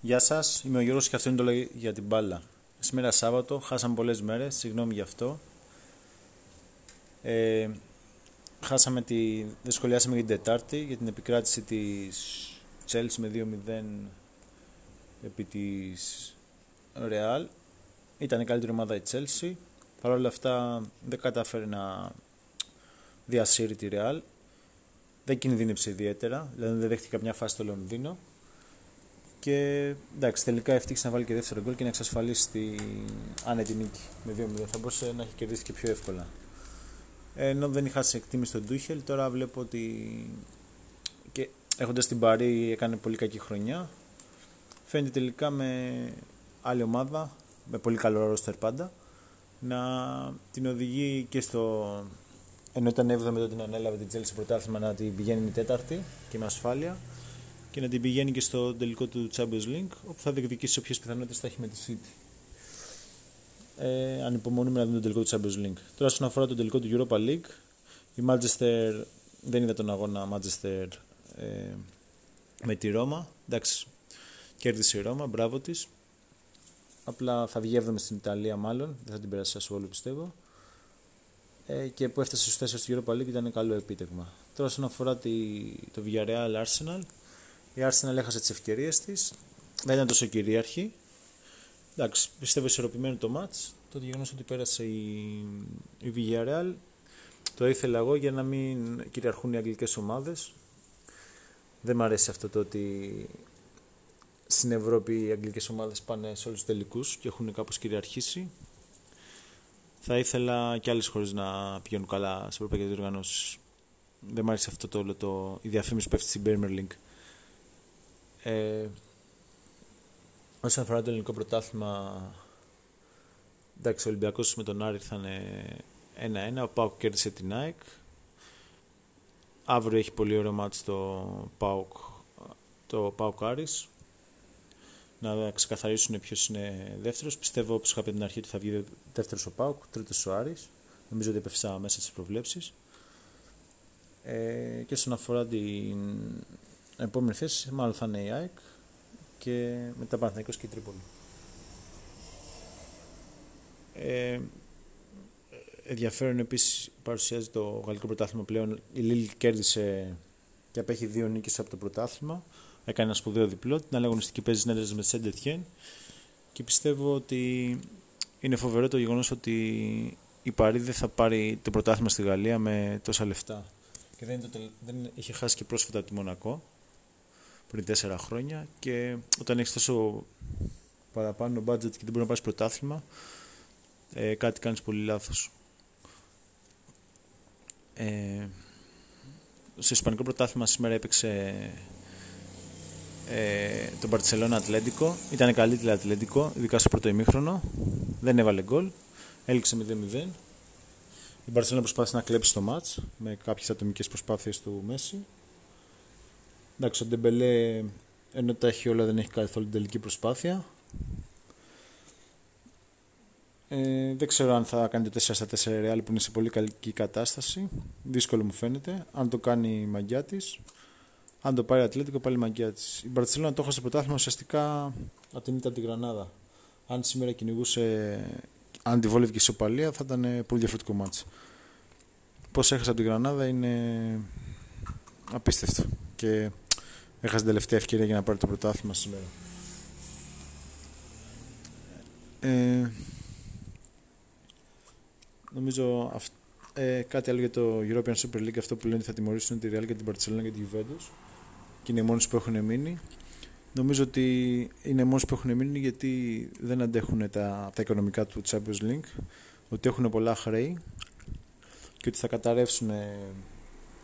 Γεια σας, είμαι ο Γιώργος και αυτό είναι το λόγο για την μπάλα. Σήμερα Σάββατο, χάσαμε πολλές μέρες, συγγνώμη γι' αυτό. Ε, χάσαμε τη, δεν σχολιάσαμε για την Τετάρτη για την επικράτηση της Chelsea με 2-0 επί της Real. Ήταν η καλύτερη ομάδα η Chelsea. Παρ' όλα αυτά δεν κατάφερε να διασύρει τη Real. Δεν κινδύνεψε ιδιαίτερα, δηλαδή δεν δέχτηκε καμιά φάση στο Λονδίνο. Και εντάξει, τελικά ευτύχησε να βάλει και δεύτερο γκολ και να εξασφαλίσει την άνετη νίκη με 2-0. Θα μπορούσε να έχει κερδίσει και πιο εύκολα. Ενώ δεν είχα σε εκτίμηση τον Ντούχελ, τώρα βλέπω ότι και έχοντας την Παρή έκανε πολύ κακή χρονιά. Φαίνεται τελικά με άλλη ομάδα, με πολύ καλό ρόστερ πάντα, να την οδηγεί και στο. ενώ ήταν 7η τότε την ανέλαβε την Τζέλση πρωτάθλημα να την πηγαίνει η τέταρτη και με ασφάλεια και να την πηγαίνει και στο τελικό του Champions League όπου θα διεκδικήσει όποιες πιθανότητες θα έχει με τη City. Ε, ανυπομονούμε να δούμε τον τελικό του Champions League. Τώρα, όσον αφορά τον τελικό του Europa League, η Manchester δεν είδα τον αγώνα Manchester ε, με τη Ρώμα. Εντάξει, κέρδισε η Ρώμα, μπράβο της. Απλά θα βγει 7 στην Ιταλία, μάλλον. Δεν θα την περάσει ασφαλώ πιστεύω. Ε, και που έφτασε στους 4 του Europa League ήταν καλό επίτευγμα. Τώρα, όσον αφορά τη, το Villarreal Arsenal, η Arsenal έχασε τις ευκαιρίες της. Δεν ήταν τόσο κυρίαρχη. Εντάξει, πιστεύω ισορροπημένο το match. Το γεγονός ότι πέρασε η, η Villarreal το ήθελα εγώ για να μην κυριαρχούν οι αγγλικές ομάδες. Δεν μ' αρέσει αυτό το ότι στην Ευρώπη οι αγγλικές ομάδες πάνε σε όλους τους τελικούς και έχουν κάπως κυριαρχήσει. Θα ήθελα και άλλες χώρες να πηγαίνουν καλά σε ευρωπαϊκές διοργανώσεις. Δεν μ' αρέσει αυτό το όλο το, η διαφήμιση που πέφτει στην Premier League. Ε, όσον αφορά το ελληνικό πρωτάθλημα, εντάξει, ο Ολυμπιακός με τον Άρη ήρθαν 1-1. Ο Πάουκ κέρδισε την ΑΕΚ. Αύριο έχει πολύ ωραίο μάτι το Πάουκ, το Πάουκ Άρης. Να ξεκαθαρίσουν ποιος είναι δεύτερος. Πιστεύω, όπως είχα πει την αρχή, ότι θα βγει δεύτερος ο Πάουκ, τρίτος ο Άρης. Νομίζω ότι έπεφσα μέσα στις προβλέψεις. Ε, και όσον αφορά την επόμενη θέση, μάλλον θα είναι η ΑΕΚ και μετά Παναθηναϊκός και η Τρίπολη. Ε, ενδιαφέρον επίσης παρουσιάζει το γαλλικό πρωτάθλημα πλέον. Η Λίλ κέρδισε και απέχει δύο νίκες από το πρωτάθλημα. Έκανε ένα σπουδαίο διπλό. Την άλλη αγωνιστική παίζει συνέδρε με Σέντετιέν. Και πιστεύω ότι είναι φοβερό το γεγονός ότι η Παρή δεν θα πάρει το πρωτάθλημα στη Γαλλία με τόσα λεφτά. Και δεν, το, δεν είχε χάσει και πρόσφατα από τη Μονακό πριν τέσσερα χρόνια. Και όταν έχεις τόσο παραπάνω budget και δεν μπορείς να πάρεις πρωτάθλημα, ε, κάτι κάνεις πολύ λάθος. Ε, στο Ισπανικό πρωτάθλημα σήμερα έπαιξε ε, τον Μπαρτσελώνα Ατλέντικο. Ήταν καλύτερη Ατλέντικο, ειδικά στο πρώτο ημίχρονο. Δεν έβαλε γκολ. Έληξε 0-0. Η Μπαρτσελώνα προσπάθησε να κλέψει το μάτς με κάποιες ατομικές προσπάθειες του Μέση. Εντάξει, ο Ντεμπελέ ενώ τα έχει όλα δεν έχει καθόλου την τελική προσπάθεια. Ε, δεν ξέρω αν θα κάνει το 4 στα 4 Real που είναι σε πολύ καλή κατάσταση. Δύσκολο μου φαίνεται. Αν το κάνει η μαγιά της. Αν το πάρει Ατλέτικο, πάλι η μαγιά της. Η Μπαρσελόνα το έχω στο πρωτάθλημα ουσιαστικά ατιμήτα από τη Γρανάδα. Αν σήμερα κυνηγούσε, αν τη βόλευε και ισοπαλία, θα ήταν πολύ διαφορετικό μάτσο. Πώς έχασε από τη Γρανάδα είναι απίστευτο. Και έχασε την τελευταία ευκαιρία για να πάρει το πρωτάθλημα σήμερα. Ε, Νομίζω αυ... ε, κάτι άλλο για το European Super League, αυτό που λένε ότι θα τιμωρήσουν τη Real και την Barcelona και τη Juventus και είναι οι μόνοι που έχουν μείνει. Νομίζω ότι είναι μόνοι που έχουν μείνει γιατί δεν αντέχουν τα, τα οικονομικά του Champions League, ότι έχουν πολλά χρέη και ότι θα καταρρεύσουν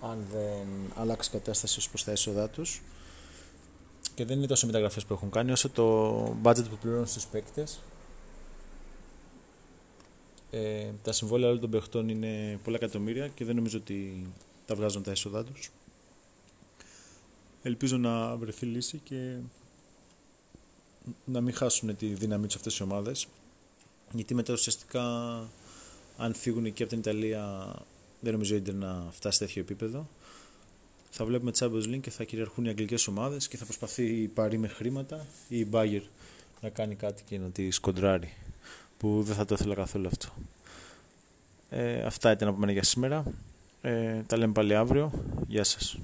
αν δεν αλλάξει κατάσταση ως προς τα έσοδά τους και δεν είναι τόσο μεταγραφές που έχουν κάνει όσο το budget που πληρώνουν στους παίκτες. Ε, τα συμβόλαια όλων των παιχτών είναι πολλά εκατομμύρια και δεν νομίζω ότι τα βγάζουν τα έσοδά τους. Ελπίζω να βρεθεί λύση και να μην χάσουν τη δύναμή τους αυτές οι ομάδες. Γιατί μετά ουσιαστικά αν φύγουν και από την Ιταλία δεν νομίζω ότι να φτάσει σε τέτοιο επίπεδο θα βλέπουμε Champions League και θα κυριαρχούν οι αγγλικές ομάδες και θα προσπαθεί η Παρή με χρήματα ή η Bayern να κάνει κάτι και να τη σκοντράρει που δεν θα το ήθελα καθόλου αυτό. Ε, αυτά ήταν από μένα για σήμερα. Ε, τα λέμε πάλι αύριο. Γεια σας.